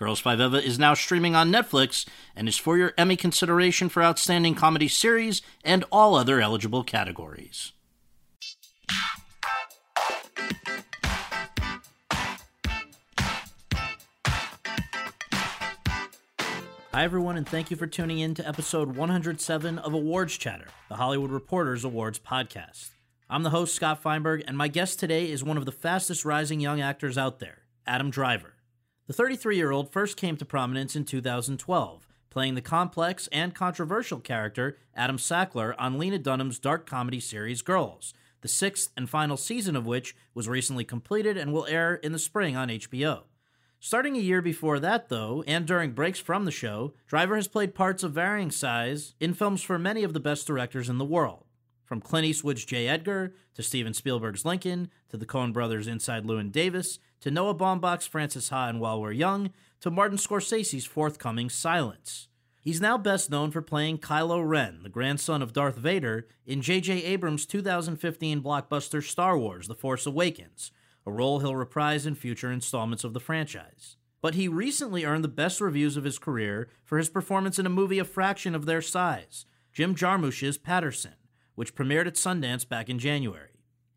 Girls Five Eva is now streaming on Netflix and is for your Emmy consideration for Outstanding Comedy Series and all other eligible categories. Hi, everyone, and thank you for tuning in to episode 107 of Awards Chatter, the Hollywood Reporters Awards podcast. I'm the host, Scott Feinberg, and my guest today is one of the fastest rising young actors out there, Adam Driver. The 33 year old first came to prominence in 2012, playing the complex and controversial character Adam Sackler on Lena Dunham's dark comedy series Girls, the sixth and final season of which was recently completed and will air in the spring on HBO. Starting a year before that, though, and during breaks from the show, Driver has played parts of varying size in films for many of the best directors in the world. From Clint Eastwood's J. Edgar, to Steven Spielberg's Lincoln, to the Coen brothers' Inside Llewyn Davis, to Noah Baumbach's Frances Ha and While We're Young, to Martin Scorsese's forthcoming Silence. He's now best known for playing Kylo Ren, the grandson of Darth Vader, in J.J. Abrams' 2015 blockbuster Star Wars The Force Awakens, a role he'll reprise in future installments of the franchise. But he recently earned the best reviews of his career for his performance in a movie a fraction of their size, Jim Jarmusch's Paterson, which premiered at Sundance back in January.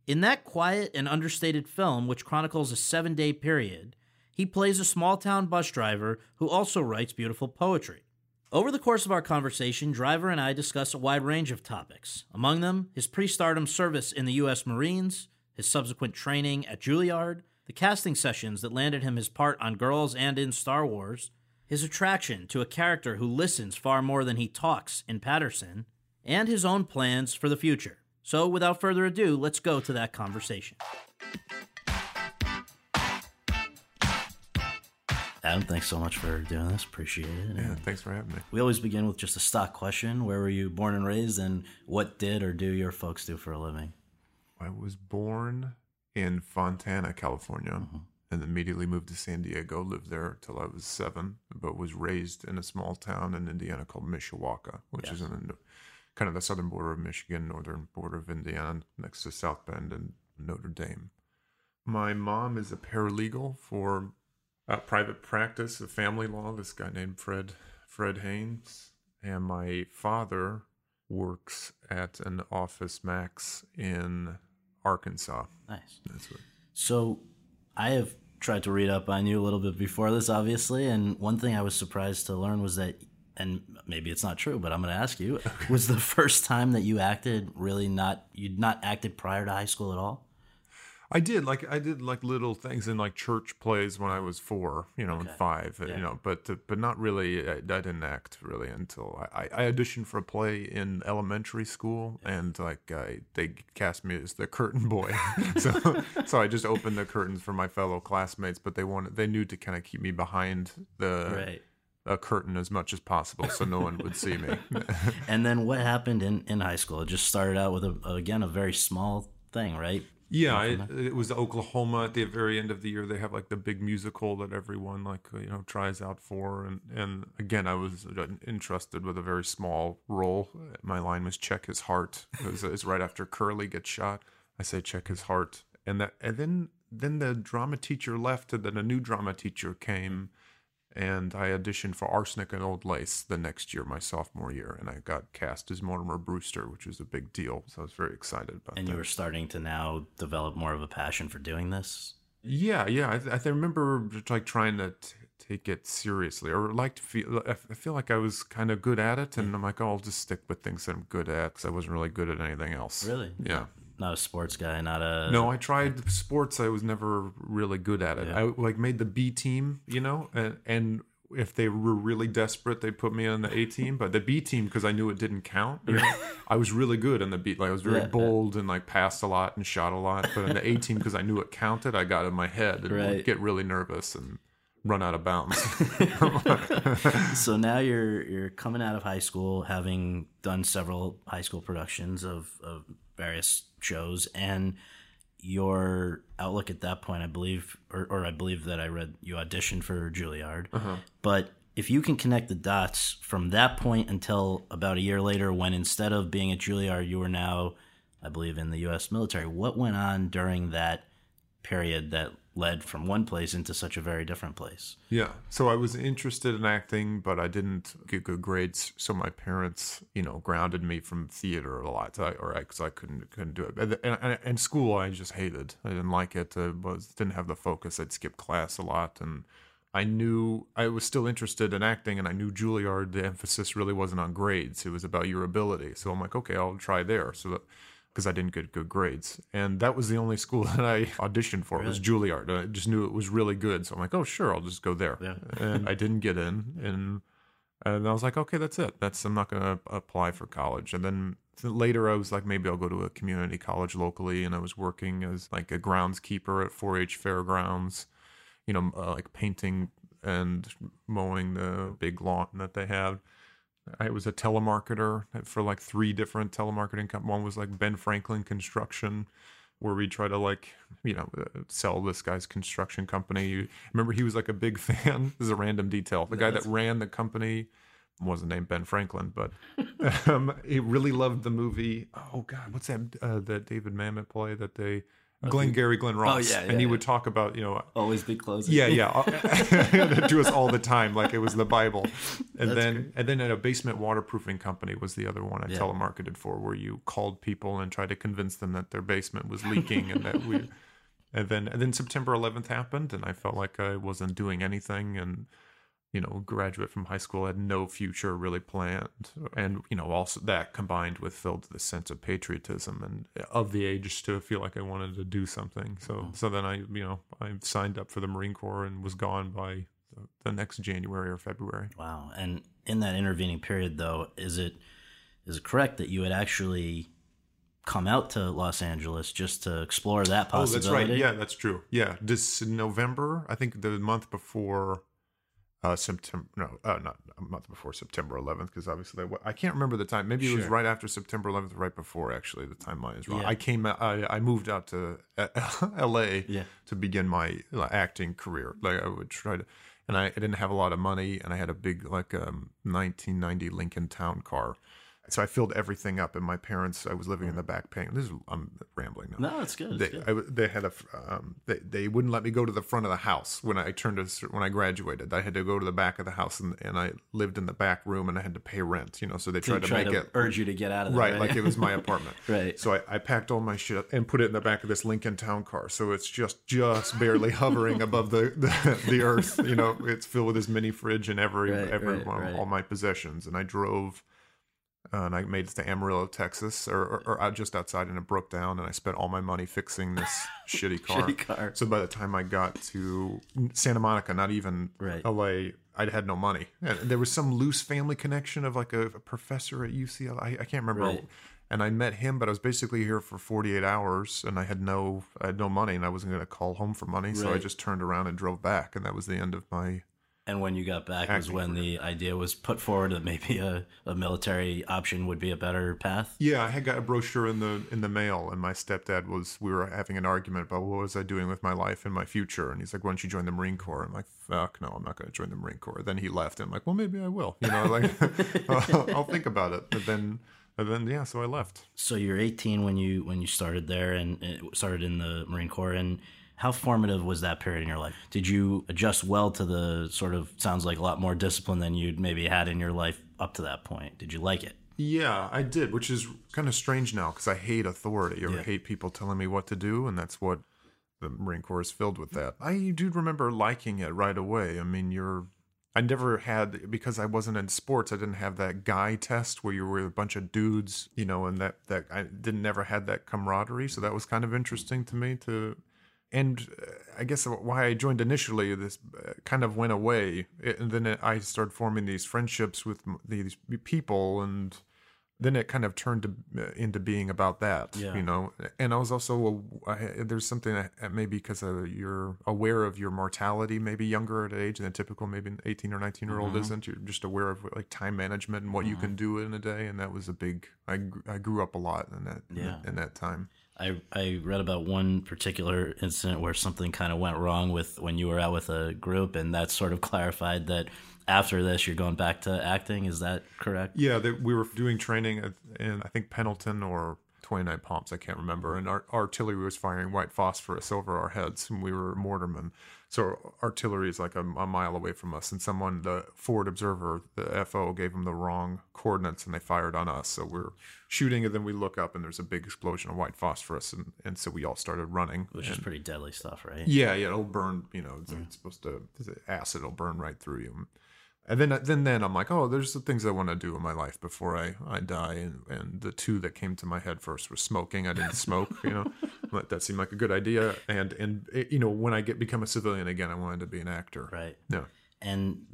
In that quiet and understated film, which chronicles a seven day period, he plays a small town bus driver who also writes beautiful poetry. Over the course of our conversation, Driver and I discuss a wide range of topics, among them his pre stardom service in the U.S. Marines, his subsequent training at Juilliard, the casting sessions that landed him his part on Girls and in Star Wars, his attraction to a character who listens far more than he talks in Paterson, and his own plans for the future. So, without further ado, let's go to that conversation. Adam, thanks so much for doing this. Appreciate it. Yeah, thanks for having me. We always begin with just a stock question. Where were you born and raised, and what did or do your folks do for a living? I was born in Fontana, California, mm-hmm. and immediately moved to San Diego. Lived there till I was seven, but was raised in a small town in Indiana called Mishawaka, which yes. is in the, kind of the southern border of Michigan, northern border of Indiana, next to South Bend and Notre Dame. My mom is a paralegal for a private practice of family law. This guy named Fred Fred Haynes, and my father works at an Office Max in Arkansas. Nice. That's what. So, I have tried to read up on you a little bit before this, obviously, and one thing I was surprised to learn was that, and maybe it's not true, but I'm going to ask you, was the first time that you acted really not you'd not acted prior to high school at all? I did like I did like little things in like church plays when I was four, you know, okay. and five, yeah. you know, but but not really. I, I, didn't act really until I, I auditioned for a play in elementary school, yeah. and like I, they cast me as the curtain boy, so so I just opened the curtains for my fellow classmates, but they wanted they knew to kind of keep me behind the. Right a curtain as much as possible so no one would see me. and then what happened in, in high school? It just started out with a, again a very small thing, right? Yeah, it, it, was Oklahoma at the very end of the year. They have like the big musical that everyone like you know tries out for, and and again, I was uh, entrusted with a very small role. My line was "check his heart." It was, it was right after Curly gets shot. I say "check his heart," and that and then then the drama teacher left, and then a new drama teacher came and I auditioned for Arsenic and Old Lace the next year, my sophomore year, and I got cast as Mortimer Brewster, which was a big deal. So I was very excited about. And that. you were starting to now develop more of a passion for doing this. Yeah, yeah. I, I remember like trying to t- take it seriously, or like to feel. I feel like I was kind of good at it, and I'm like, oh, I'll just stick with things that I'm good at because I wasn't really good at anything else. Really? Yeah not a sports guy, not a. No, I tried sports. I was never really good at it. Yeah. I like made the B team, you know, and, and if they were really desperate, they'd put me on the A team, but the B team because I knew it didn't count. You know? I was really good in the B. Like I was very yeah, bold yeah. and like passed a lot and shot a lot. But in the A team because I knew it counted, I got in my head and right. would get really nervous and run out of bounds. so now you're you're coming out of high school, having done several high school productions of, of various shows, and your outlook at that point, I believe, or, or I believe that I read you auditioned for Juilliard, uh-huh. but if you can connect the dots from that point until about a year later, when instead of being at Juilliard, you were now, I believe, in the U.S. military, what went on during that period that led from one place into such a very different place? Yeah. So I was interested in acting, but I didn't get good grades. So my parents, you know, grounded me from theater a lot, I, or because I, couldn't couldn't do it. And, and, and, school, I just hated. I didn't like it. Uh, was didn't have the focus. I'd skip class a lot, and I knew I was still interested in acting, and I knew Juilliard. The emphasis really wasn't on grades; it was about your ability. So I'm like, okay, I'll try there. So. That, because I didn't get good grades. And that was the only school that I auditioned for really? was Juilliard. I just knew it was really good. So I'm like, oh, sure, I'll just go there. Yeah. and I didn't get in. And, and I was like, okay, that's it. That's I'm not going to apply for college. And then later I was like, maybe I'll go to a community college locally. And I was working as like a groundskeeper at 4-H fairgrounds, you know, uh, like painting and mowing the big lawn that they have. I was a telemarketer for like three different telemarketing companies. One was like Ben Franklin Construction, where we try to like you know uh, sell this guy's construction company. Remember, he was like a big fan. this is a random detail. The guy that ran the company wasn't named Ben Franklin, but um, he really loved the movie. Oh God, what's that? Uh, that David Mamet play that they Glengarry Glen oh, Ross. Oh, yeah, yeah, and he yeah. would talk about, you know, always be closing. Yeah, yeah. to us all the time, like it was the Bible. And That's then, great. and then at a basement waterproofing company was the other one I telemarketed for, where you called people and tried to convince them that their basement was leaking and that we. And then, and then September 11th happened, and I felt like I wasn't doing anything, and you know, graduate from high school, had no future really planned. And, you know, also that combined with filled the sense of patriotism and of the age to feel like I wanted to do something. So, mm-hmm. so then I, you know, I signed up for the Marine Corps and was gone by the next January or February. Wow. And in that intervening period though, is it, is it correct that you had actually come out to Los Angeles just to explore that possibility? Oh, that's right. Yeah, that's true. Yeah. This November, I think the month before uh, September, no, uh, not a month before September 11th, because obviously I can't remember the time. Maybe it was right after September 11th, right before. Actually, the timeline is wrong. Yeah. I came, I, I moved out to L.A. Yeah. to begin my acting career. Like I would try to, and I, I, didn't have a lot of money, and I had a big like um, 1990 Lincoln Town car so I filled everything up, and my parents. I was living in the back paying. This is I'm rambling now. No, it's good. They, good. I, they had a. Um, they, they wouldn't let me go to the front of the house when I turned to when I graduated. I had to go to the back of the house, and, and I lived in the back room, and I had to pay rent. You know, so they tried to make to it urge you to get out of there, right, right, like it was my apartment. right. So I, I packed all my shit and put it in the back of this Lincoln Town car. So it's just just barely hovering above the, the, the earth. You know, it's filled with this mini fridge and every right, every right, all my possessions, and I drove uh, and I made it to Amarillo, Texas, or, or, or, just outside, and it broke down. And I spent all my money fixing this shitty car. shitty car. So by the time I got to Santa Monica, not even right. LA, I had no money. And there was some loose family connection of like a, a professor at UCLA. I, I can't remember. Right. And I met him, but I was basically here for 48 hours, and I had no, I had no money, and I wasn't going to call home for money, right. so I just turned around and drove back, and that was the end of my and when you got back was when the idea was put forward that maybe a, a military option would be a better path. Yeah, I had got a brochure in the in the mail, and my stepdad was. We were having an argument about what was I doing with my life and my future, and he's like, "Why don't you join the Marine Corps?" I'm like, "Fuck no, I'm not going to join the Marine Corps." Then he left, and I'm like, "Well, maybe I will." You know, like I'll, I'll think about it. But then and then yeah, so I left. So you're 18 when you when you started there and started in the Marine Corps, and how formative was that period in your life? Did you adjust well to the sort of sounds like a lot more discipline than you'd maybe had in your life up to that point? Did you like it? Yeah, I did, which is kind of strange now because I hate authority or yeah. hate people telling me what to do, and that's what the Marine Corps is filled with. That I do remember liking it right away. I mean, you're I never had because I wasn't in sports. I didn't have that guy test where you were a bunch of dudes, you know, and that that I didn't never had that camaraderie. So that was kind of interesting to me to and uh, I guess why I joined initially, this uh, kind of went away, and then I started forming these friendships with these people, and then it kind of turned to, uh, into being about that, Yeah. you know. And I was also I, there's something that maybe because you're aware of your mortality, maybe younger at age than typical maybe an 18 or 19 year old Mhm. isn't. You're just aware of like time management and what you Mhm. can do in a day, and that was a big. I I grew up a lot in that Yeah. in that time. I, I read about one particular incident where something kind of went wrong with when you were out with a group, and that sort of clarified that after this you're going back to acting. Is that correct? Yeah, they, we were doing training in I think Pendleton or 29 Palms, I can't remember. And our artillery was firing white phosphorus over our heads, and we were mortarmen. So artillery is like a, a mile away from us, and someone, the forward observer, the FO, gave them the wrong coordinates, and they fired on us. So we're shooting, and then we look up, and there's a big explosion of white phosphorus, and, and so we all started running. Which is pretty deadly stuff, right? yeah, yeah, it'll burn. You know, it's, it's supposed to acid will burn right through you. And then, then, then I'm like, oh, there's the things I want to do in my life before I, I die. And, and the two that came to my head first were smoking. I didn't smoke, you know, but that seemed like a good idea. And and it, you know, when I get become a civilian again, I wanted to be an actor. Right. Yeah, And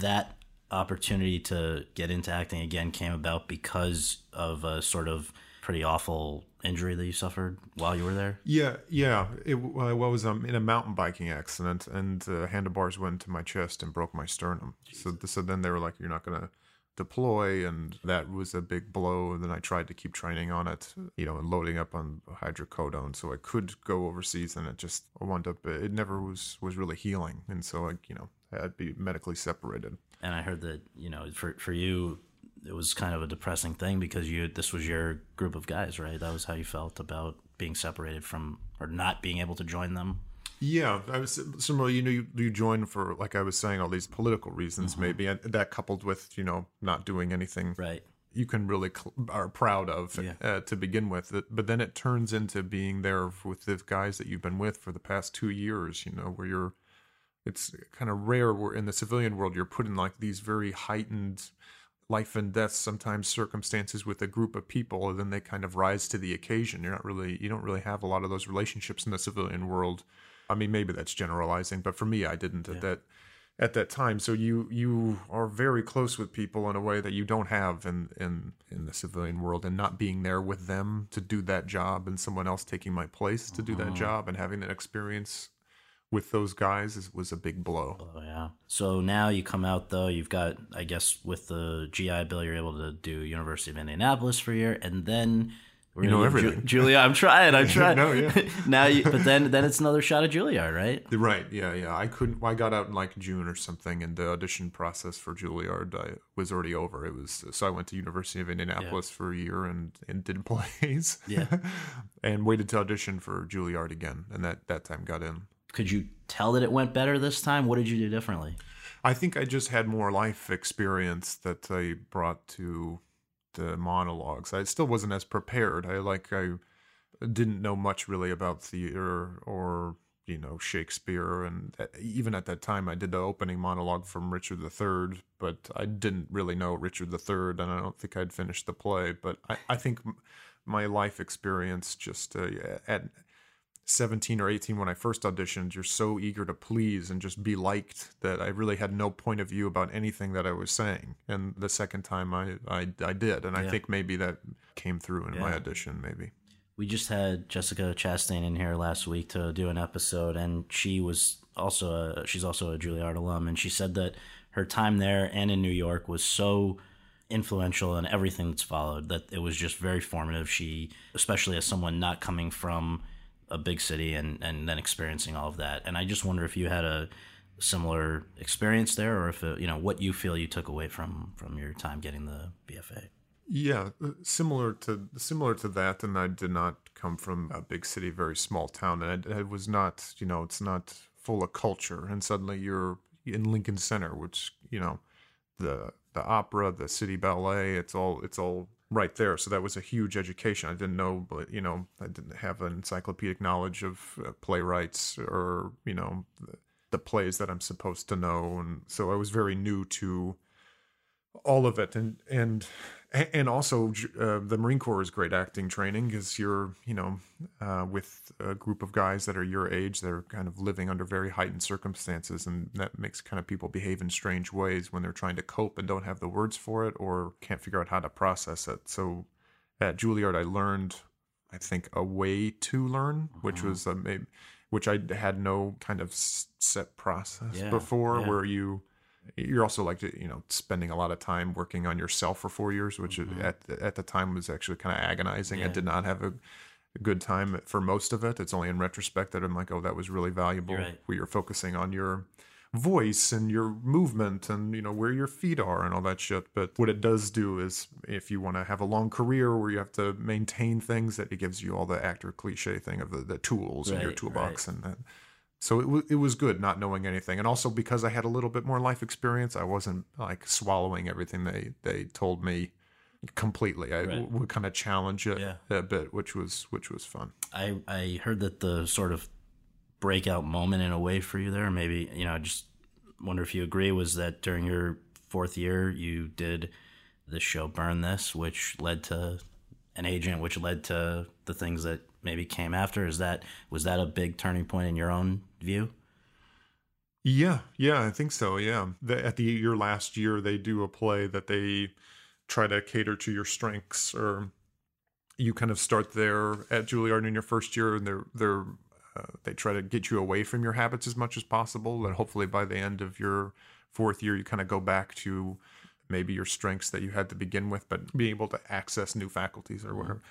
that opportunity to get into acting again came about because of a sort of pretty awful injury that you suffered while you were there. Yeah, yeah. It uh, was um, in a mountain biking accident, and uh, handlebars went to my chest and broke my sternum. So, so then they were like, "You're not gonna deploy," and that was a big blow. And then I tried to keep training on it, you know, and loading up on hydrocodone, so I could go overseas. And it just wound up. It never was was really healing, and so I, you know, I'd be medically separated. And I heard that, you know, for for you it was kind of a depressing thing because you this was your group of guys, right? That was how you felt about being separated from or not being able to join them. Yeah, I was similar. You know, you, you join for like I was saying, all these political reasons, maybe, and that coupled with you know not doing anything Right. you can really cl- are proud of Yeah. uh, to begin with. But then it turns into being there with the guys that you've been with for the past two years. You know, where you're. It's kind of rare where in the civilian world you're put in like these very heightened life and death sometimes circumstances with a group of people and then they kind of rise to the occasion. You're not really you don't really have a lot of those relationships in the civilian world. I mean maybe that's generalizing but for me i didn't at that at that time. So you you are very close with people in a way that you don't have in in in the civilian world and not being there with them to do that job and someone else taking my place to do that mm-hmm. job and having that experience with those guys is, was a big blow Oh yeah. So now you come out though. You've got, I guess, with the GI Bill, you're able to do University of Indianapolis for a year, and then we're You know give Ju- everything. Julia, I'm trying. I'm trying. No, yeah. now, you, but then then it's another shot at Juilliard, right? Right. Yeah. Yeah. I couldn't. I got out in like June or something, and the audition process for Juilliard I, was already over. It was so I went to University of Indianapolis for a year and and did plays. Yeah. and waited to audition for Juilliard again, and that that time got in. Could you tell that it went better this time? What did you do differently? I think I just had more life experience that I brought to the monologues. I still wasn't as prepared. I like I didn't know much really about theater or you know Shakespeare, and uh, even at that time, I did the opening monologue from Richard III, but I didn't really know Richard III, and I don't think I'd finished the play. But I, I think my life experience just uh, at 17 or 18 when I first auditioned, you're so eager to please and just be liked that I really had no point of view about anything that I was saying. And the second time I I, I did, and I Yeah. think maybe that came through in my audition. Maybe. We just had Jessica Chastain in here last week to do an episode, and she was also a, she's also a Juilliard alum, and she said that her time there and in New York was so influential in everything that's followed that it was just very formative. She, especially as someone not coming from a big city and and then experiencing all of that, and I just wonder if you had a similar experience there, or if it, you know what you feel you took away from from your time getting the BFA. Yeah, uh, similar to similar to that, and I did not come from a big city, very small town, and it, it was not, you know, it's not full of culture, and suddenly you're in Lincoln Center, which you know, the the opera, the city ballet, it's all it's all right there. So that was a huge education. I didn't know, but you know, I didn't have an encyclopedic knowledge of uh, playwrights or you know, the, the plays that I'm supposed to know, and so I was very new to all of it and and and also uh, the marine corps is great acting training because you're you know uh, with a group of guys that are your age that are kind of living under very heightened circumstances and that makes kind of people behave in strange ways when they're trying to cope and don't have the words for it or can't figure out how to process it so at juilliard i learned i think a way to learn which Mhm. was a maybe which i had no kind of set process Yeah, before yeah. where you you're also like you know spending a lot of time working on yourself for four years which Mhm. at at the time was actually kind of agonizing. I did not have a, good time for most of it. It's only in retrospect that i'm like oh that was really valuable. Right. where you're focusing on your voice and your movement and you know where your feet are and all that shit. But what it does do is if you want to have a long career where you have to maintain things that it gives you all the actor cliche thing of the, the tools in your Right, toolbox and that so it, w- it was good not knowing anything and also because i had a little bit more life experience i wasn't like swallowing everything they they told me completely i Right. w- would kind of challenge it Yeah. a bit which was which was fun I I heard that the sort of breakout moment in a way for you there, maybe you know, I just wonder if you agree, was that during your fourth year you did the show Burn This, which led to an agent, which led to the things that maybe came after. Is that was that a big turning point in your own view? Yeah, yeah, I think so. Yeah, the, at the your last year, they do a play that they try to cater to your strengths, or you kind of start there at Juilliard in your first year, and they're they're uh, they try to get you away from your habits as much as possible, and hopefully by the end of your fourth year, you kind of go back to maybe your strengths that you had to begin with, but being able to access new faculties or whatever.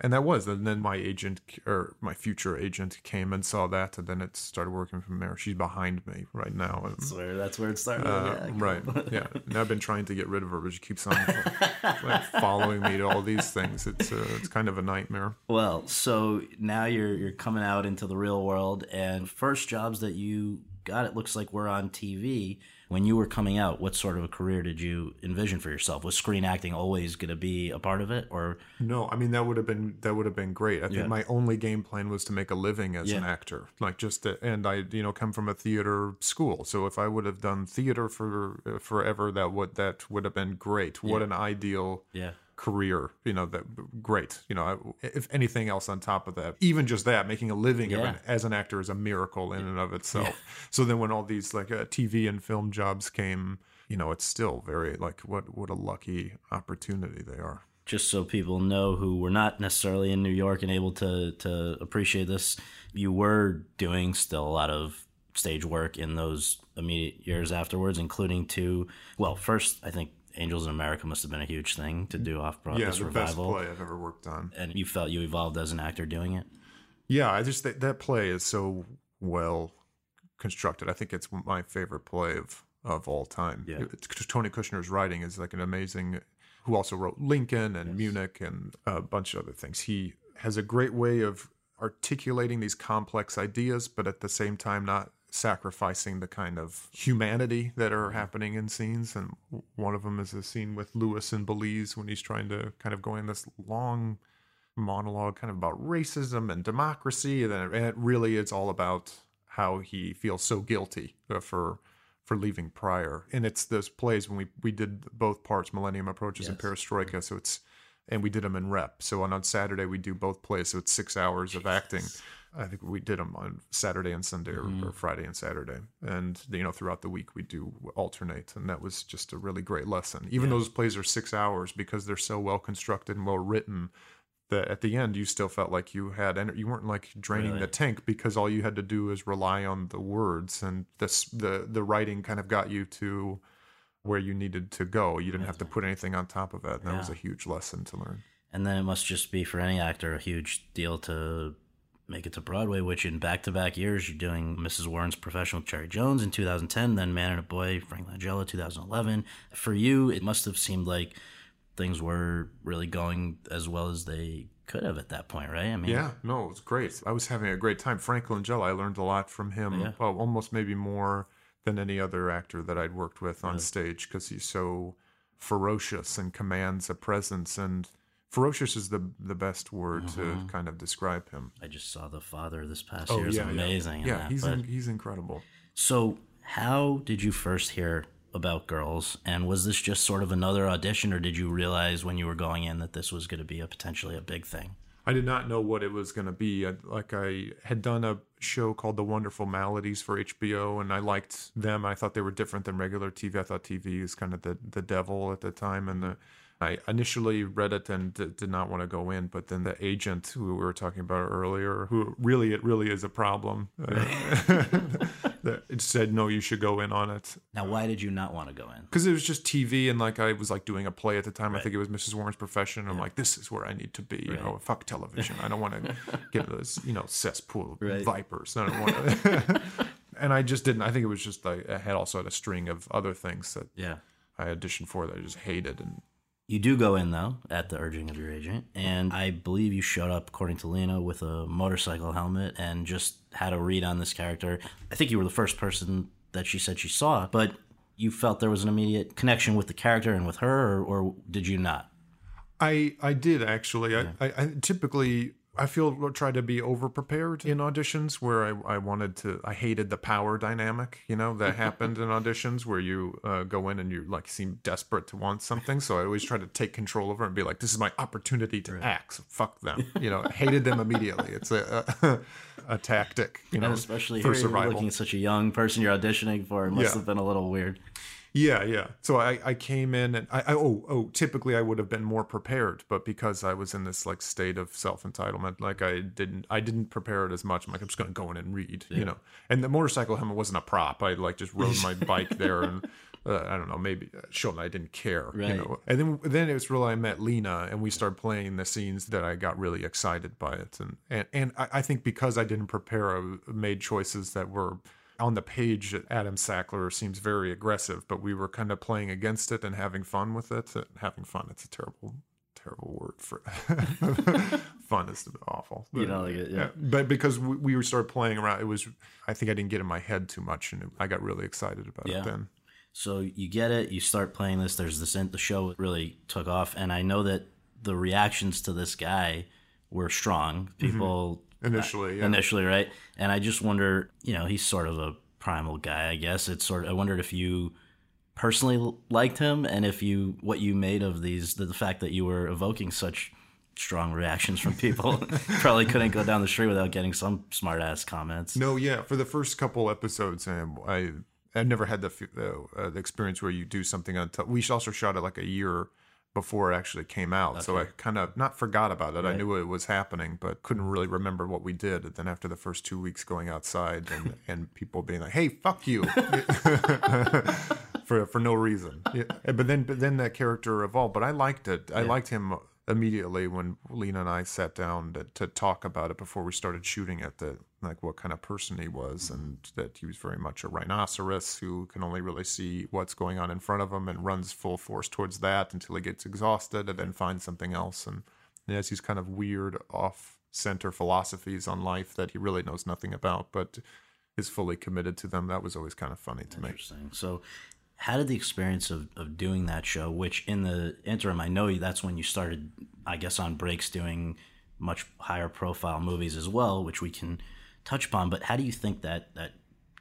And that was, and then my agent or my future agent came and saw that, and then it started working from there. She's behind me right now. and, That's where that's where it started. uh, right. Yeah. And I've been trying to get rid of her, but she keeps on like, following me to all these things. It's uh, it's kind of a nightmare. Well, so now you're you're coming out into the real world, and first jobs that you got, it looks like we're on TV. When you were coming out, what sort of a career did you envision for yourself? Was screen acting always going to be a part of it, or No, I mean that would have been that would have been great. I think Yeah. my only game plan was to make a living as an actor, like just to, and I you know come from a theater school, so if I would have done theater for uh, forever, that would that would have been great. What Yeah. an ideal yeah, career, you know, that great. You know, if anything else on top of that, even just that, making a living of Yeah. an, as an actor is a miracle in and of itself. So then when all these like uh, TV and film jobs came, you know, it's still very like what what a lucky opportunity they are. just so people know who were not necessarily in New York and able to to appreciate this, you were doing still a lot of stage work in those immediate years afterwards, including two. Well, first I think Angels in America must have been a huge thing to do off Broadway yeah, the revival, best play I've ever worked on. and you felt you evolved as an actor doing it. Yeah, I just that that play is so well constructed. I think it's my favorite play of of all time. Yeah. It's- Tony Kushner's writing is like an amazing. Who also wrote Lincoln and Munich and a bunch of other things. He has a great way of articulating these complex ideas, but at the same time not sacrificing the kind of humanity that are happening in scenes. And one of them is a scene with Louis and Belize when he's trying to kind of go in this long monologue kind of about racism and democracy and, then, it really is all about how he feels so guilty uh, for for leaving prior and it's those plays when we we did both parts millennium approaches and perestroika so it's and we did them in rep. So on, on saturday we do both plays so it's six hours of acting i think we did them on saturday and sunday or, or mm-hmm. friday and saturday. And you know throughout the week we do alternate and that was just a really great lesson. Even though those plays are six hours because they're so well constructed and well written that at the end you still felt like you had ener- you weren't like draining Really? the tank because all you had to do is rely on the words and this the the writing kind of got you to where you needed to go. You didn't have to put anything on top of it and that was a huge lesson to learn. And then it must just be for any actor a huge deal to make it to Broadway, which in back to back years you're doing Mrs. Warren's Professional Cherry Jones in 2010, then Man and a Boy, Frank Langella 2011. For you, it must have seemed like things were really going as well as they could have at that point, right? I mean, yeah no it was great i was having a great time frank langella i learned a lot from him Yeah. well, almost maybe more than any other actor that i'd worked with on stage because he's so ferocious and commands a presence and ferocious is the the best word to uh-huh. kind of describe him I just saw The Father this past oh, year. It's amazing. in Oh, Yeah, that, he's in, he's incredible. So, how did you first hear about girls. And was this just sort of another audition, or did you realize when you were going in that this was going to be a potentially a big thing? I did not know what it was going to be. I, like I had done a show called The Wonderful Maladys for HBO, and I liked them. I thought they were different than regular TV. I thought TV is kind of the the devil at the time, and the I initially read it and d- did not want to go in, but then the agent who we were talking about earlier, who really it really is a problem, uh, it said no, you should go in on it. Now, why did you not want to go in? Because it was just TV, and like I was like doing a play at the time. Right. I think it was Mrs. Warren's Profession. I'm like, this is where I need to be. You know, fuck television. I don't want to get this, you know cesspool Right. vipers. I don't want to. and I just didn't. I think it was just like I had also had a string of other things that Yeah. I auditioned for that I just hated and You do go in though at the urging of your agent, and I believe you showed up, according to Lena, with a motorcycle helmet and just had a read on this character. I think you were the first person that she said she saw, but you felt there was an immediate connection with the character and with her, or, or did you not? I I did actually. I, I, I typically I feel try to be over prepared in auditions where I, I wanted to I hated the power dynamic, you know, that happened in auditions where you uh, go in and you like seem desperate to want something. So I always try to take control over and be like, this is my opportunity to act. So fuck them. You know, hated them immediately. It's a a, a tactic, you know, And especially for survival. looking at such a young person you're auditioning for. It must Yeah. have been a little weird. Yeah, yeah. So I, I came in and I, I oh oh typically I would have been more prepared, but because I was in this like state of self entitlement, like I didn't I didn't prepare it as much. I'm like I'm just gonna go in and read, you know. And the motorcycle helmet wasn't a prop. I like just rode my bike there and. Uh, I don't know, maybe uh, showed I didn't care, Right. you know. And then, then it was really I met Lena, and we started playing the scenes that I got really excited by it, and and and I, I think because I didn't prepare, I made choices that were on the page adam sackler seems very aggressive but we were kind of playing against it and having fun with it having fun it's a terrible terrible word for fun is awful You don't like it, yeah. but because we, we started playing around it was i think i didn't get in my head too much and i got really excited about Yeah. it then So you get it, you start playing this. There's this. The show really took off, and I know that the reactions to this guy were strong. Mm-hmm. People initially yeah. initially, right? And I just wonder, you know, he's sort of a primal guy, I guess. It's sort of. I wondered if you personally liked him, and if you what you made of these, the, the fact that you were evoking such strong reactions from people. Probably couldn't go down the street without getting some smart ass comments. No, yeah. For the first couple episodes, um, I I've never had the uh, the experience where you do something on. T- we also shot it like a year before it actually came out, so I kind of not forgot about it. I knew it was happening, but couldn't really remember what we did. And then after the first two weeks going outside and and people being like, "Hey, fuck you," for for no reason. Yeah. But then but then that character evolved. But I liked it. I liked him immediately when Lena and I sat down to, to talk about it before we started shooting it. That like what kind of person he was, mm-hmm. and that he was very much a rhinoceros who can only really see what's going on in front of him and runs full force towards that until he gets exhausted and then finds something else. And he has these kind of weird off center philosophies on life that he really knows nothing about, but is fully committed to them. That was always kind of funny to me. Interesting. So, how did the experience of, of doing that show, which in the interim, I know that's when you started, I guess, on breaks doing much higher profile movies as well, which we can touch upon. But how do you think that that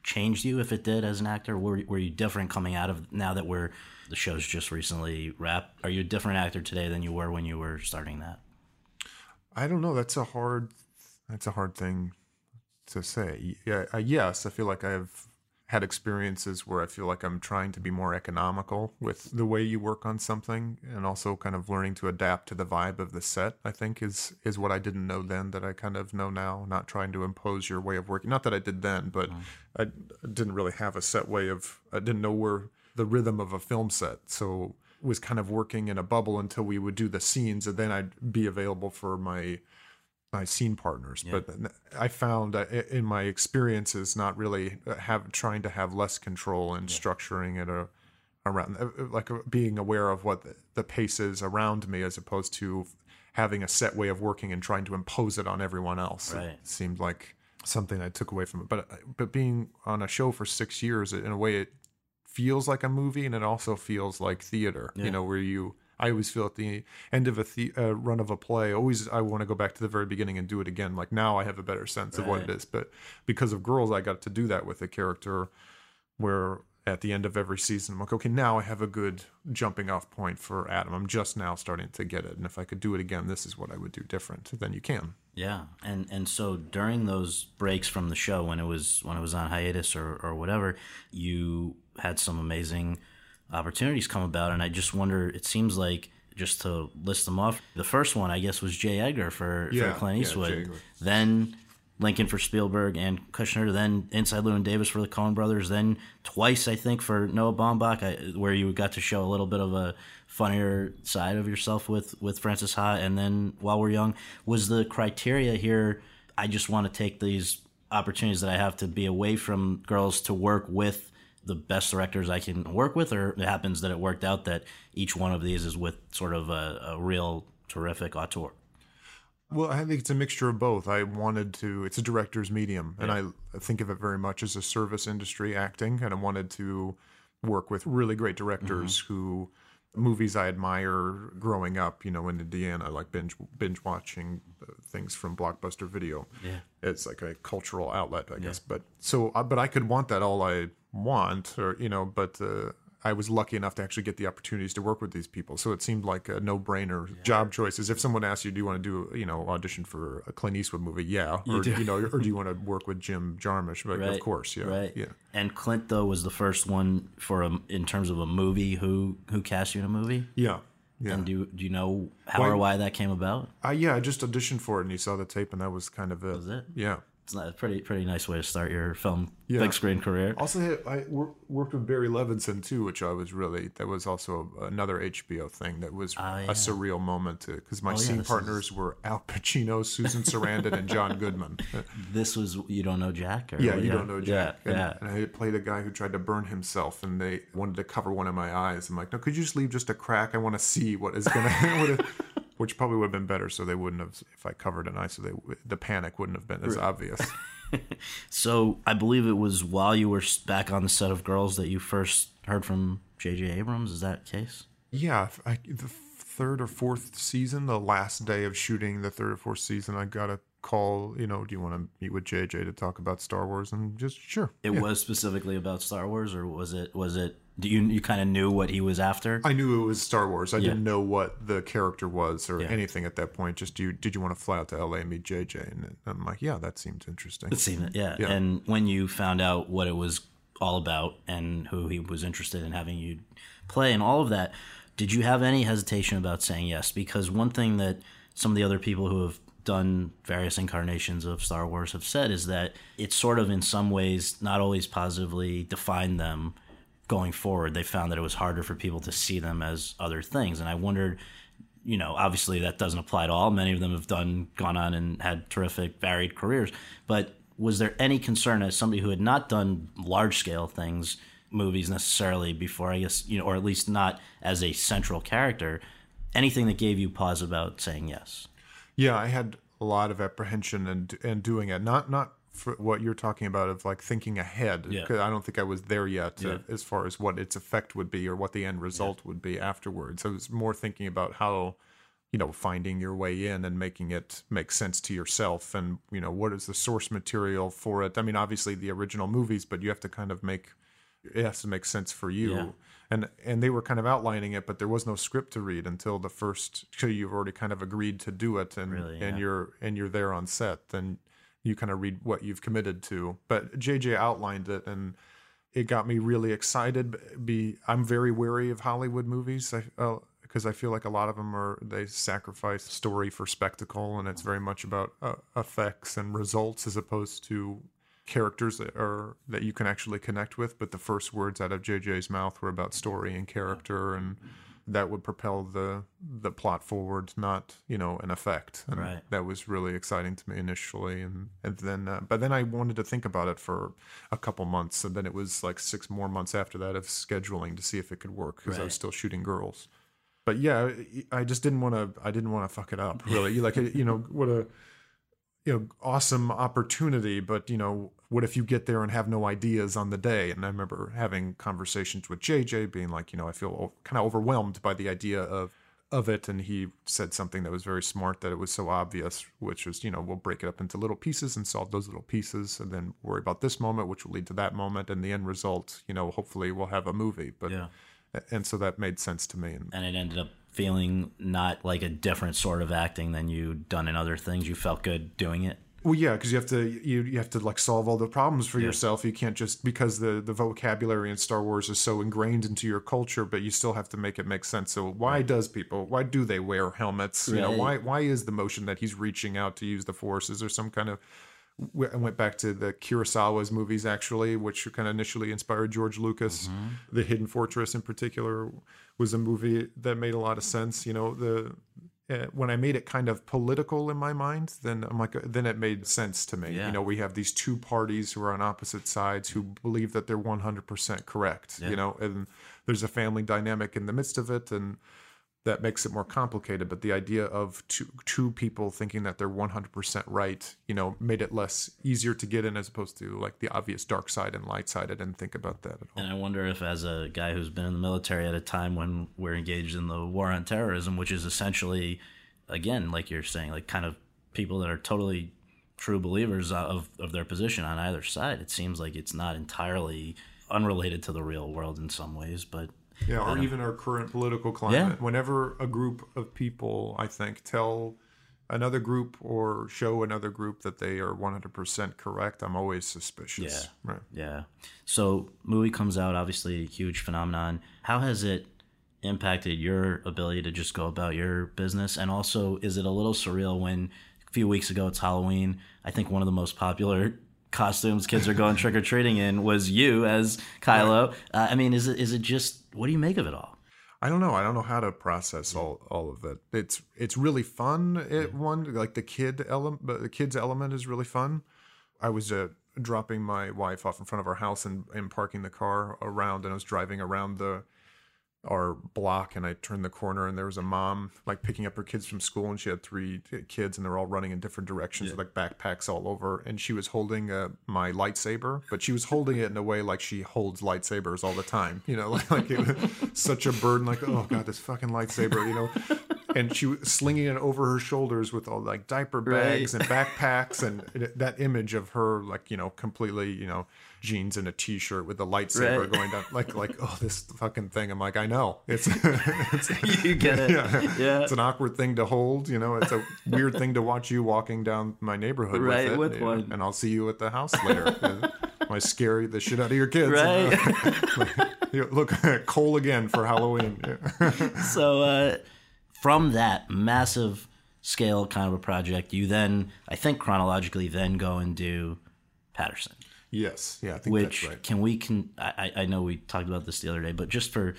changed you, if it did, as an actor? Were, were you different coming out of now that we're the show's just recently wrapped? Are you a different actor today than you were when you were starting that? I don't know. That's a hard. That's a hard thing to say. Yeah, uh, yes, I feel like I've had experiences where I feel like I'm trying to be more economical with the way you work on something, and also kind of learning to adapt to the vibe of the set. I think is is what I didn't know then that I kind of know now. Not trying to impose your way of working. Not that I did then, but I didn't really have a set way of. I didn't know where the rhythm of a film set, so was kind of working in a bubble until we would do the scenes, and then I'd be available for my my scene partners. But I found in my experiences, not really uh, have trying to have less control and structuring it around, uh, uh, like being aware of what the, pace is around me, as opposed to having a set way of working and trying to impose it on everyone else. Right. It seemed like something I took away from it. But but being on a show for six years, in a way, it feels like a movie, and it also feels like theater. You know, where you. I always feel at the end of a the, uh, run of a play, always I want to go back to the very beginning and do it again. Like now, I have a better sense of what it is. But because of girls, I got to do that with a character where at the end of every season. I'm like, okay, now I have a good jumping off point for Adam. I'm just now starting to get it, and if I could do it again, this is what I would do different. Then you can. Yeah, and and so during those breaks from the show when it was when it was on hiatus or or whatever, you had some amazing opportunities come about, and I just wonder. It seems like just to list them off, the first one I guess was J. Edgar for, Yeah, for Clint Eastwood. Edgar. then Lincoln for Spielberg and Kushner, then Inside Llewyn Davis for the Coen Brothers, then twice I think for Noah Baumbach, I, where you got to show a little bit of a funnier side of yourself with with Frances Ha, and then While We're Young was the criteria here. I just want to take these opportunities that I have to be away from girls to work with the best directors I can work with, or it happens that it worked out that each one of these is with sort of a, a real terrific auteur. Well, I think it's a mixture of both. I wanted to, it's a director's medium, and I think of it very much as a service industry acting, and I wanted to work with really great directors mm-hmm. who movies I admire growing up, you know, in Indiana, like binge binge watching things from Blockbuster Video. Yeah. It's like a cultural outlet, I guess. But so, uh, but I could want that all I want, or you know, but uh, I was lucky enough to actually get the opportunities to work with these people. So it seemed like a no brainer job choices. If someone asks you, do you want to do, you know, audition for a Clint Eastwood movie? Yeah. or, do. you know, or do you want to work with Jim Jarmusch? Like, Right. Of course. Yeah. Right. Yeah. And Clint though was the first one for a, in terms of a movie who who cast you in a movie. Yeah. Yeah. And do you, do you know how Why- or why that came about? I, yeah. I just auditioned for it and he saw the tape and that was kind of it. Was it? Yeah. It's not a pretty pretty nice way to start your film Yeah. big screen career. Also, I worked with Barry Levinson too, which I was really that was also another HBO thing that was Ah, yeah. a surreal moment because my Oh, scene this partners were Al Pacino, Susan Sarandon, and John Goodman. This was you don't know Jack or Yeah, you don't know Jack. Yeah, and, yeah. and I played a guy who tried to burn himself, and they wanted to cover one of my eyes. I'm like, no, could you just leave just a crack? I want to see what is gonna. what which probably would have been better, so they wouldn't have. If I covered an eye, so they the panic wouldn't have been as obvious. So I believe it was while you were back on the set of Girls that you first heard from J.J. Abrams. Is that case? Yeah, I, the third or fourth season, the last day of shooting the third or fourth season, I got a call. You know, do you want to meet with JJ to talk about Star Wars? And just sure. It was specifically about Star Wars, or was it? Was it? Do you you kind of knew what he was after? I knew it was Star Wars. I Yeah. didn't know what the character was or Yeah. anything at that point. Just do you, did you want to fly out to LA and meet JJ? And I'm like, yeah, that seems interesting. It seemed, yeah. Yeah. And when you found out what it was all about and who he was interested in having you play and all of that, did you have any hesitation about saying yes? Because one thing that some of the other people who have done various incarnations of Star Wars have said is that it's sort of in some ways not always positively defined them going forward. They found that it was harder for people to see them as other things. And I wondered you know, obviously that doesn't apply to all. Many of them have done, gone on and had terrific, varied careers. But was there any concern as somebody who had not done large scale things, movies necessarily before, I guess, you know, or at least not as a central character, anything that gave you pause about saying yes? Yeah, I had a lot of apprehension and and doing it. Not not for what you're talking about of like thinking ahead. Yeah. I don't think I was there yet uh, Yeah. as far as what its effect would be or what the end result would be afterwards. I was more thinking about how you know finding your way in and making it make sense to yourself and you know what is the source material for it. I mean obviously the original movies, but you have to kind of make it has to make sense for you. And and they were kind of outlining it, but there was no script to read until the first. So you've already kind of agreed to do it, and Really, and yeah. you're and you're there on set. Then you kind of read what you've committed to. But JJ outlined it, and it got me really excited. Be I'm very wary of Hollywood movies. I, uh, because I feel like a lot of them are they sacrifice story for spectacle, and it's very much about uh, effects and results as opposed to characters that are that you can actually connect with. But the first words out of JJ's mouth were about story and character, and that would propel the the plot forward, not you know an effect. And Right. that was really exciting to me initially, and and then uh, but then I wanted to think about it for a couple months, and then it was like six more months after that of scheduling to see if it could work because I was still shooting girls but yeah, I just didn't want to. I didn't want to fuck it up. Really, like you know, what a you know awesome opportunity. But you know, what if you get there and have no ideas on the day? And I remember having conversations with JJ, being like, you know, I feel kind of overwhelmed by the idea of of it and he said something that was very smart that it was so obvious which was you know we'll break it up into little pieces and solve those little pieces and then worry about this moment which will lead to that moment and the end result you know hopefully we'll have a movie but Yeah. and so that made sense to me and And it ended up feeling not like a different sort of acting than you'd done in other things. You felt good doing it. Well, yeah, because you have to you you have to like solve all the problems for yourself. You can't just because the the vocabulary in Star Wars is so ingrained into your culture, but you still have to make it make sense. So why does people why do they wear helmets? You know Right. why why is the motion that he's reaching out to use the Force? Is there some kind of I went back to the Kurosawa's movies actually, which kind of initially inspired George Lucas. The Hidden Fortress, in particular, was a movie that made a lot of sense. You know, the uh, when I made it kind of political in my mind, then I'm like, then it made sense to me. Yeah. You know, we have these two parties who are on opposite sides who believe that they're 100% correct. You know, and there's a family dynamic in the midst of it, and that makes it more complicated. But the idea of two two people thinking that they're 100% right, you know, made it less easier to get in as opposed to like the obvious dark side and light side. I didn't think about that at all. And I wonder if, as a guy who's been in the military at a time when we're engaged in the war on terrorism, which is essentially, again, like you're saying, like kind of people that are totally true believers of, of their position on either side, it seems like it's not entirely unrelated to the real world in some ways, but Yeah, or even our current political climate. Yeah. Whenever a group of people, I think, tell another group or show another group that they are 100% correct, I'm always suspicious. Yeah. Right. Yeah. So movie comes out, obviously a huge phenomenon. How has it impacted your ability to just go about your business? And also, is it a little surreal when a few weeks ago it's Halloween? I think one of the most popular costumes kids are going trick or treating in was you as Kylo. Uh, I mean, is it is it just what do you make of it all? I don't know. I don't know how to process all, all of it. It's it's really fun. It one like the kid element, the kids element is really fun. I was uh, dropping my wife off in front of our house and, and parking the car around, and I was driving around the our block, and I turned the corner, and there was a mom like picking up her kids from school, and she had three kids, and they're all running in different directions with like backpacks all over, and she was holding uh, my lightsaber, but she was holding it in a way like she holds lightsabers all the time, you know, like, like it was such a burden, like oh god, this fucking lightsaber, you know. And she was slinging it over her shoulders with all like diaper bags and backpacks, and that image of her, like you know, completely, you know, jeans and a t-shirt with the lightsaber Right. going down, like like oh this fucking thing. I'm like, I know it's, it's you get it? yeah. Yeah. It's an awkward thing to hold, you know. It's a weird thing to watch you walking down my neighborhood Right, with it, with you know, one. and I'll see you at the house later. And I scare the shit out of your kids. Right. You look, Cole again for Halloween. So uh, from that massive scale kind of a project, you then I think chronologically then go and do Paterson. Yes, yeah, I think which that's right. can we can I, I I know we talked about this the other day, but just for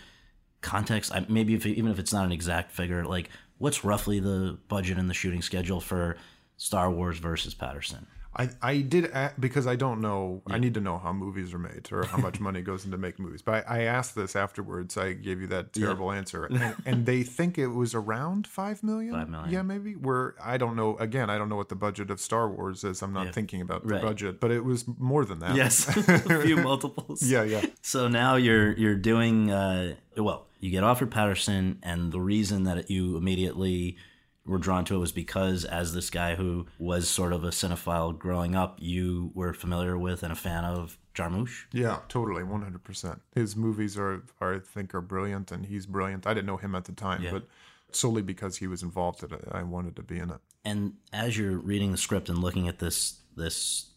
context, I, maybe if even if it's not an exact figure, like what's roughly the budget and the shooting schedule for Star Wars versus Paterson? I, I did a because I don't know. I need to know how movies are made or how much money goes into make movies. But I, I asked this afterwards. I gave you that terrible answer, and, and they think it was around five million. Five million. Yeah, maybe. Where I don't know. Again, I don't know what the budget of Star Wars is. I'm not thinking about the Right. budget, but it was more than that. Yes, a few multiples. Yeah, yeah. So now you're you're doing uh, well. You get offered Paterson, and the reason that you immediately were drawn to it was because, as this guy who was sort of a cinephile growing up, you were familiar with and a fan of Jarmusch. Yeah, totally, one hundred percent. His movies are, are, I think, are brilliant, and he's brilliant. I didn't know him at the time, Yeah. but solely because he was involved in it, I wanted to be in it. and as you're reading the script and looking at this this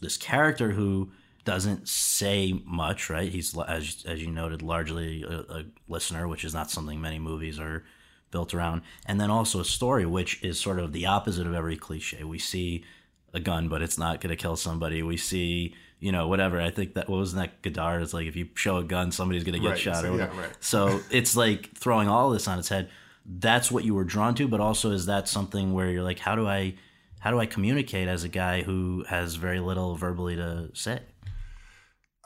this character who doesn't say much, right? He's as as you noted, largely a, a listener, which is not something many movies are built around, and then also a story, which is sort of the opposite of every cliche. We see a gun, but it's not going to kill somebody. We see, you know, whatever. I think that what was that Godard? It's like if you show a gun, somebody's going to get Right, shot. so- or yeah, right. So it's like throwing all this on its head. That's what you were drawn to, but also is that something where you're like, how do I, how do I communicate as a guy who has very little verbally to say?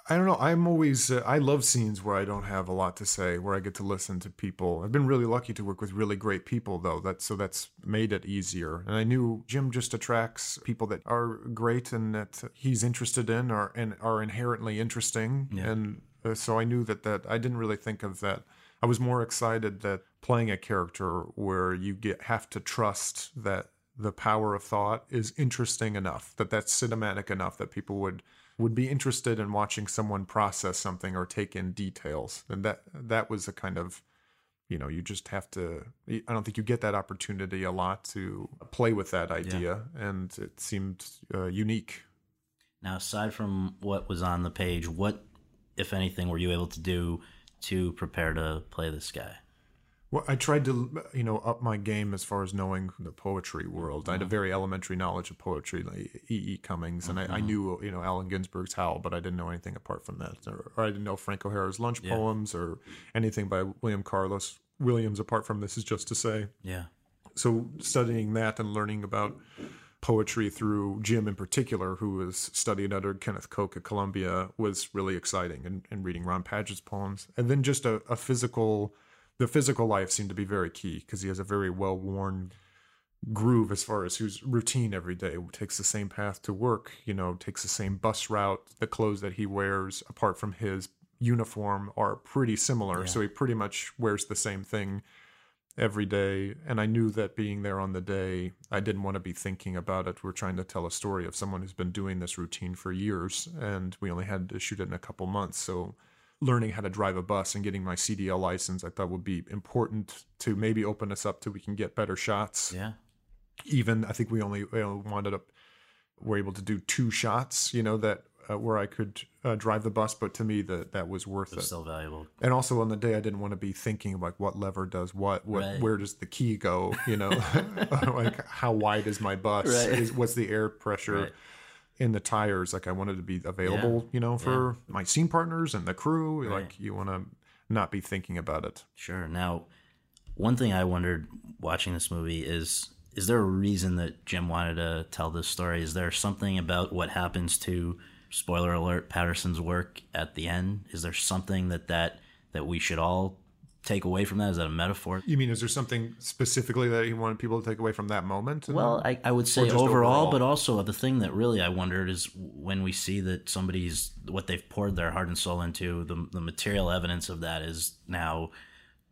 I don't know. I'm always, uh, I love scenes where I don't have a lot to say, where I get to listen to people. I've been really lucky to work with really great people, though. That so that's made it easier. And I knew Jim just attracts people that are great and that he's interested in, or and are inherently interesting. And uh, so I knew that that I didn't really think of that. I was more excited that playing a character where you get have to trust that the power of thought is interesting enough that that's cinematic enough that people would would be interested in watching someone process something or take in details. And that that was a kind of you know you just have to i don't think you get that opportunity a lot to play with that idea and it seemed uh, unique. Now, aside from what was on the page, what, if anything, were you able to do to prepare to play this guy? Well, I tried to, you know, up my game as far as knowing the poetry world. I had a mm-hmm. very elementary knowledge of poetry, like E. E. Cummings, and I, I mm-hmm. knew, you know, Allen Ginsberg's Howl, but I didn't know anything apart from that, or, or I didn't know Frank O'Hara's lunch Yeah. poems, or anything by William Carlos Williams apart from This Is Just to Say. Yeah. So studying that and learning about poetry through Jim in particular, who was studied under Kenneth Koch at Columbia, was really exciting. And, and reading Ron Padgett's poems, and then just a, a physical, the physical life seemed to be very key because he has a very well worn groove as far as whose routine every day takes the same path to work you know takes the same bus route the clothes that he wears apart from his uniform are pretty similar. So he pretty much wears the same thing every day. And i knew that being there on the day i didn't want to be thinking about it. We're trying to tell a story of someone who's been doing this routine for years and we only had to shoot it in a couple months. So learning how to drive a bus and getting my cdl license i thought would be important to maybe open us up to we can get better shots Yeah. even I think we only know, wound up were able to do two shots, you know, that uh, where I could uh, drive the bus, but to me that that was worth It's it. still valuable. And also on the day, I didn't want to be thinking like what lever does what, what Right. where does the key go, you know, like how wide is my bus, Right. is, what's the air pressure. Right. In the tires, like I wanted to be available, you know, for my scene partners and the crew. Like you want to not be thinking about it. Sure. Now, one thing I wondered watching this movie is is there a reason that Jim wanted to tell this story? Is there something about what happens to spoiler alert Paterson's work at the end? Is there something that that that we should all take away from that? Is that a metaphor? You mean is there something specifically that he wanted people to take away from that moment? Well, I, I would say overall, overall? but also the thing that really I wondered is when we see that somebody's what they've poured their heart and soul into, the the material evidence of that is now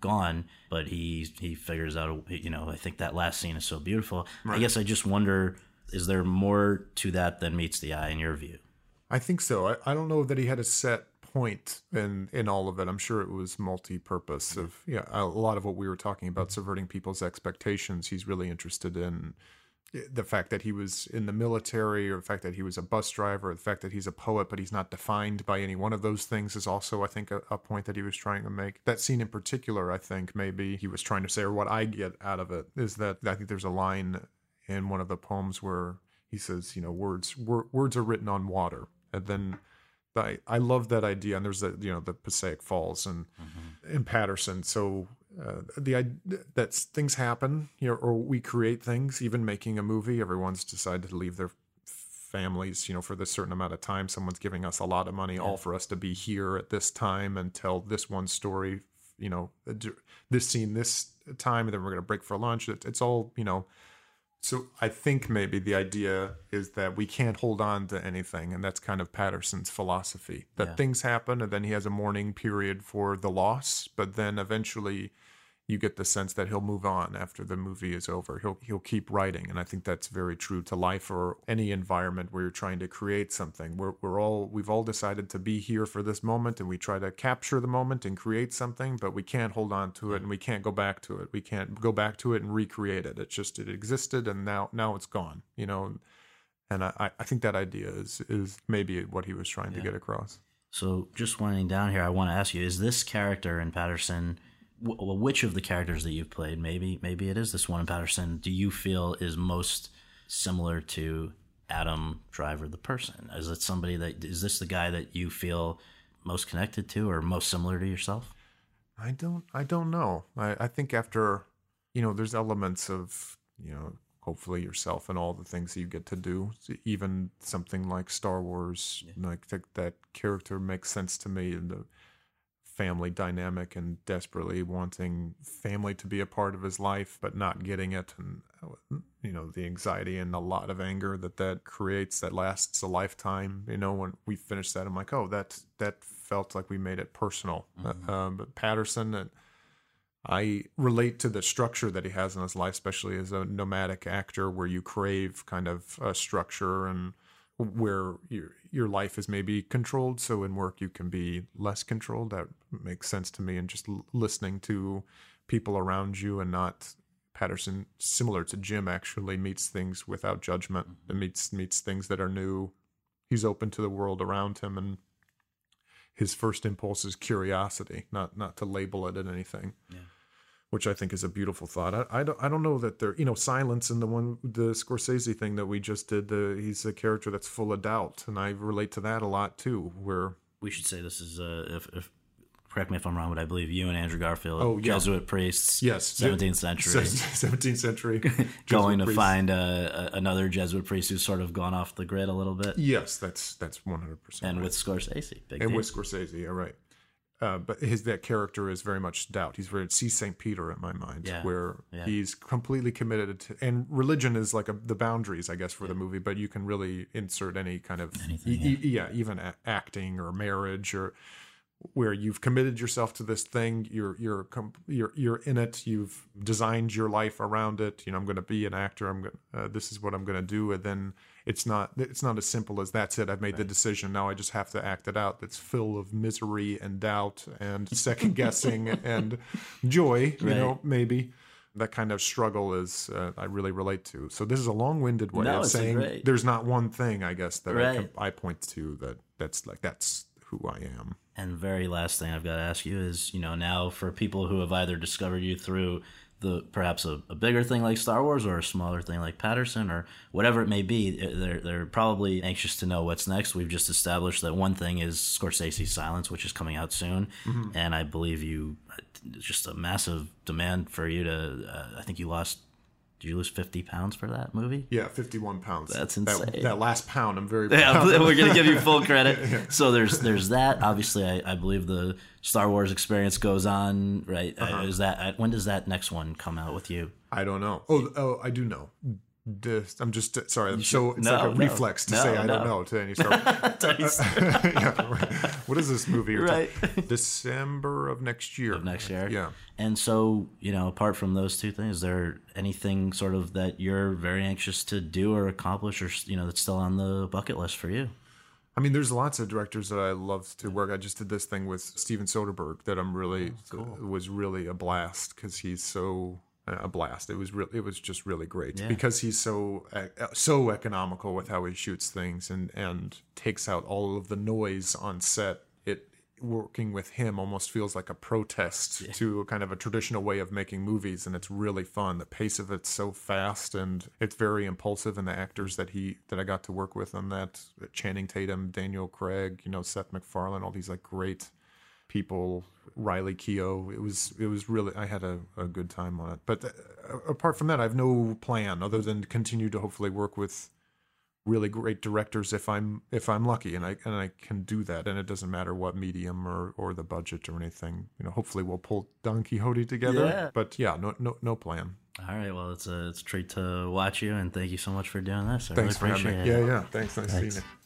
gone. But he he figures out, you know, I think that last scene is so beautiful. I guess I just wonder, is there more to that than meets the eye in your view? I think so. I, I don't know that he had a set point in in all of it. I'm sure it was multi-purpose of yeah, a lot of what we were talking about mm-hmm. subverting people's expectations. He's really interested in eh, the fact that he was in the military or the fact that he was a bus driver or the fact that he's a poet but he's not defined by any one of those things is also i think a, a point that he was trying to make that scene in particular i think maybe he was trying to say or what i get out of it is that i think there's a line in one of the poems where he says you know words wor- words are written on water and then I, I love that idea and there's the you know the Passaic Falls and in Paterson. So uh, the idea that things happen you know or we create things even making a movie everyone's decided to leave their families you know for this certain amount of time. Someone's giving us a lot of money all for us to be here at this time and tell this one story you know this scene this time and then we're going to break for lunch. It, it's all you know so I think maybe the idea is that we can't hold on to anything, and that's kind of Paterson's philosophy. That Yeah. things happen, and then he has a mourning period for the loss, but then eventually you get the sense that he'll move on after the movie is over. He'll he'll keep writing, and I think that's very true to life or any environment where you're trying to create something. We're we're all we've all decided to be here for this moment, and we try to capture the moment and create something, but we can't hold on to it, and we can't go back to it. We can't go back to it and recreate it. It's just it existed, and now now it's gone. You know. And I, I think that idea is is maybe what he was trying to get across. So, just winding down here, I want to ask you: Is this character in Paterson, well, which of the characters that you've played, maybe maybe it is this one in Paterson, do you feel is most similar to Adam Driver, the person? Is it somebody that is this the guy that you feel most connected to, or most similar to yourself? I don't I don't know. I, I think after you know, there's elements of, you know, hopefully yourself and all the things that you get to do. Even something like Star Wars, like that that character makes sense to me and the family dynamic and desperately wanting family to be a part of his life but not getting it. And you know the anxiety and a lot of anger that that creates that lasts a lifetime. You know when we finish that i'm like oh that that felt like we made it personal. Uh, um, but paterson and I relate to the structure that he has in his life, especially as a nomadic actor, where you crave kind of a structure and where your your life is maybe controlled. So in work you can be less controlled. That makes sense to me. And just l- listening to people around you and not Paterson, similar to Jim, actually meets things without judgment mm-hmm. and meets meets things that are new. He's open to the world around him and his first impulse is curiosity, not not to label it at anything. Yeah. Which I think is a beautiful thought. I, I don't I don't know that there you know silence in the one the Scorsese thing that we just did. The he's a character that's full of doubt, and I relate to that a lot too. Where We should say this is uh, if, if correct me if I'm wrong, but I believe you and Andrew Garfield, Oh, yeah. Jesuit priests, yes, 17th century, seventeenth century, going to priest. find uh, a- another Jesuit priest who's sort of gone off the grid a little bit, Yes, that's that's one hundred percent. and with Scorsese, big and deal. with Scorsese, yeah, right. Uh, but his that character is very much doubt. He's very see Saint Peter in my mind, Yeah, where yeah. he's completely committed to. And religion is like a, the boundaries, I guess, for the movie. But you can really insert any kind of Anything, e- e- yeah, even a- acting or marriage or where you've committed yourself to this thing. You're you're com- you're you're in it. You've designed your life around it. You know, I'm going to be an actor. I'm going. Uh, this is what I'm going to do. And then it's not it's not as simple as that's it. I've made the decision. Now I just have to act it out. That's full of misery and doubt and second guessing and joy. You know, maybe. That kind of struggle is uh, I really relate to. So this is a long-winded way No, of saying great- there's not one thing I guess that I, can, I point to that that's like that's who I am. And very last thing I've got to ask you is, you know, now for people who have either discovered you through the perhaps a, a bigger thing like Star Wars or a smaller thing like Paterson or whatever it may be, they're they're probably anxious to know what's next. We've just established that one thing is Scorsese's Silence, which is coming out soon, and I believe you just a massive demand for you to. Uh, I think you lost. Did you lose fifty pounds for that movie? Yeah, 51 pounds. That's That- insane. That, last pound, I'm very Yeah, we're gonna give you full credit. So there's there's that. Obviously, I, I believe the Star Wars experience goes on. Right? Uh, Uh-huh. Is that uh, when does that next one come out with you? I don't know. Oh, oh, I do know. I'm just sorry. I'm so it's no, like a no. reflex to No, say I don't know to any Star. yeah, right. What is this movie? Right. December of next year. Of next year. Yeah. And so you know, apart from those two things, is there anything sort of that you're very anxious to do or accomplish, or you know, that's still on the bucket list for you? I mean, there's lots of directors that I love to work. I just did this thing with Steven Soderbergh that I'm really oh, was really a blast because he's so a blast. It was real. It was just really great Yeah. because he's so so economical with how he shoots things and and takes out all of the noise on set. It working with him almost feels like a protest to a kind of a traditional way of making movies and it's really fun the pace of it's so fast and it's very impulsive and the actors that he that i got to work with on that channing tatum daniel craig you know seth macfarlane all these like great people riley keough it was it was really i had a, a good time on it but uh, apart from that i have no plan other than to continue to hopefully work with really great directors if I'm if I'm lucky and I and I can do that and it doesn't matter what medium or or the budget or anything you know hopefully we'll pull Don Quixote together Yeah. but yeah no no no plan All right. Well, it's a it's a treat to watch you, and thank you so much for doing this. I thanks for really having appreciate me it. yeah yeah thanks nice Thanks. seeing you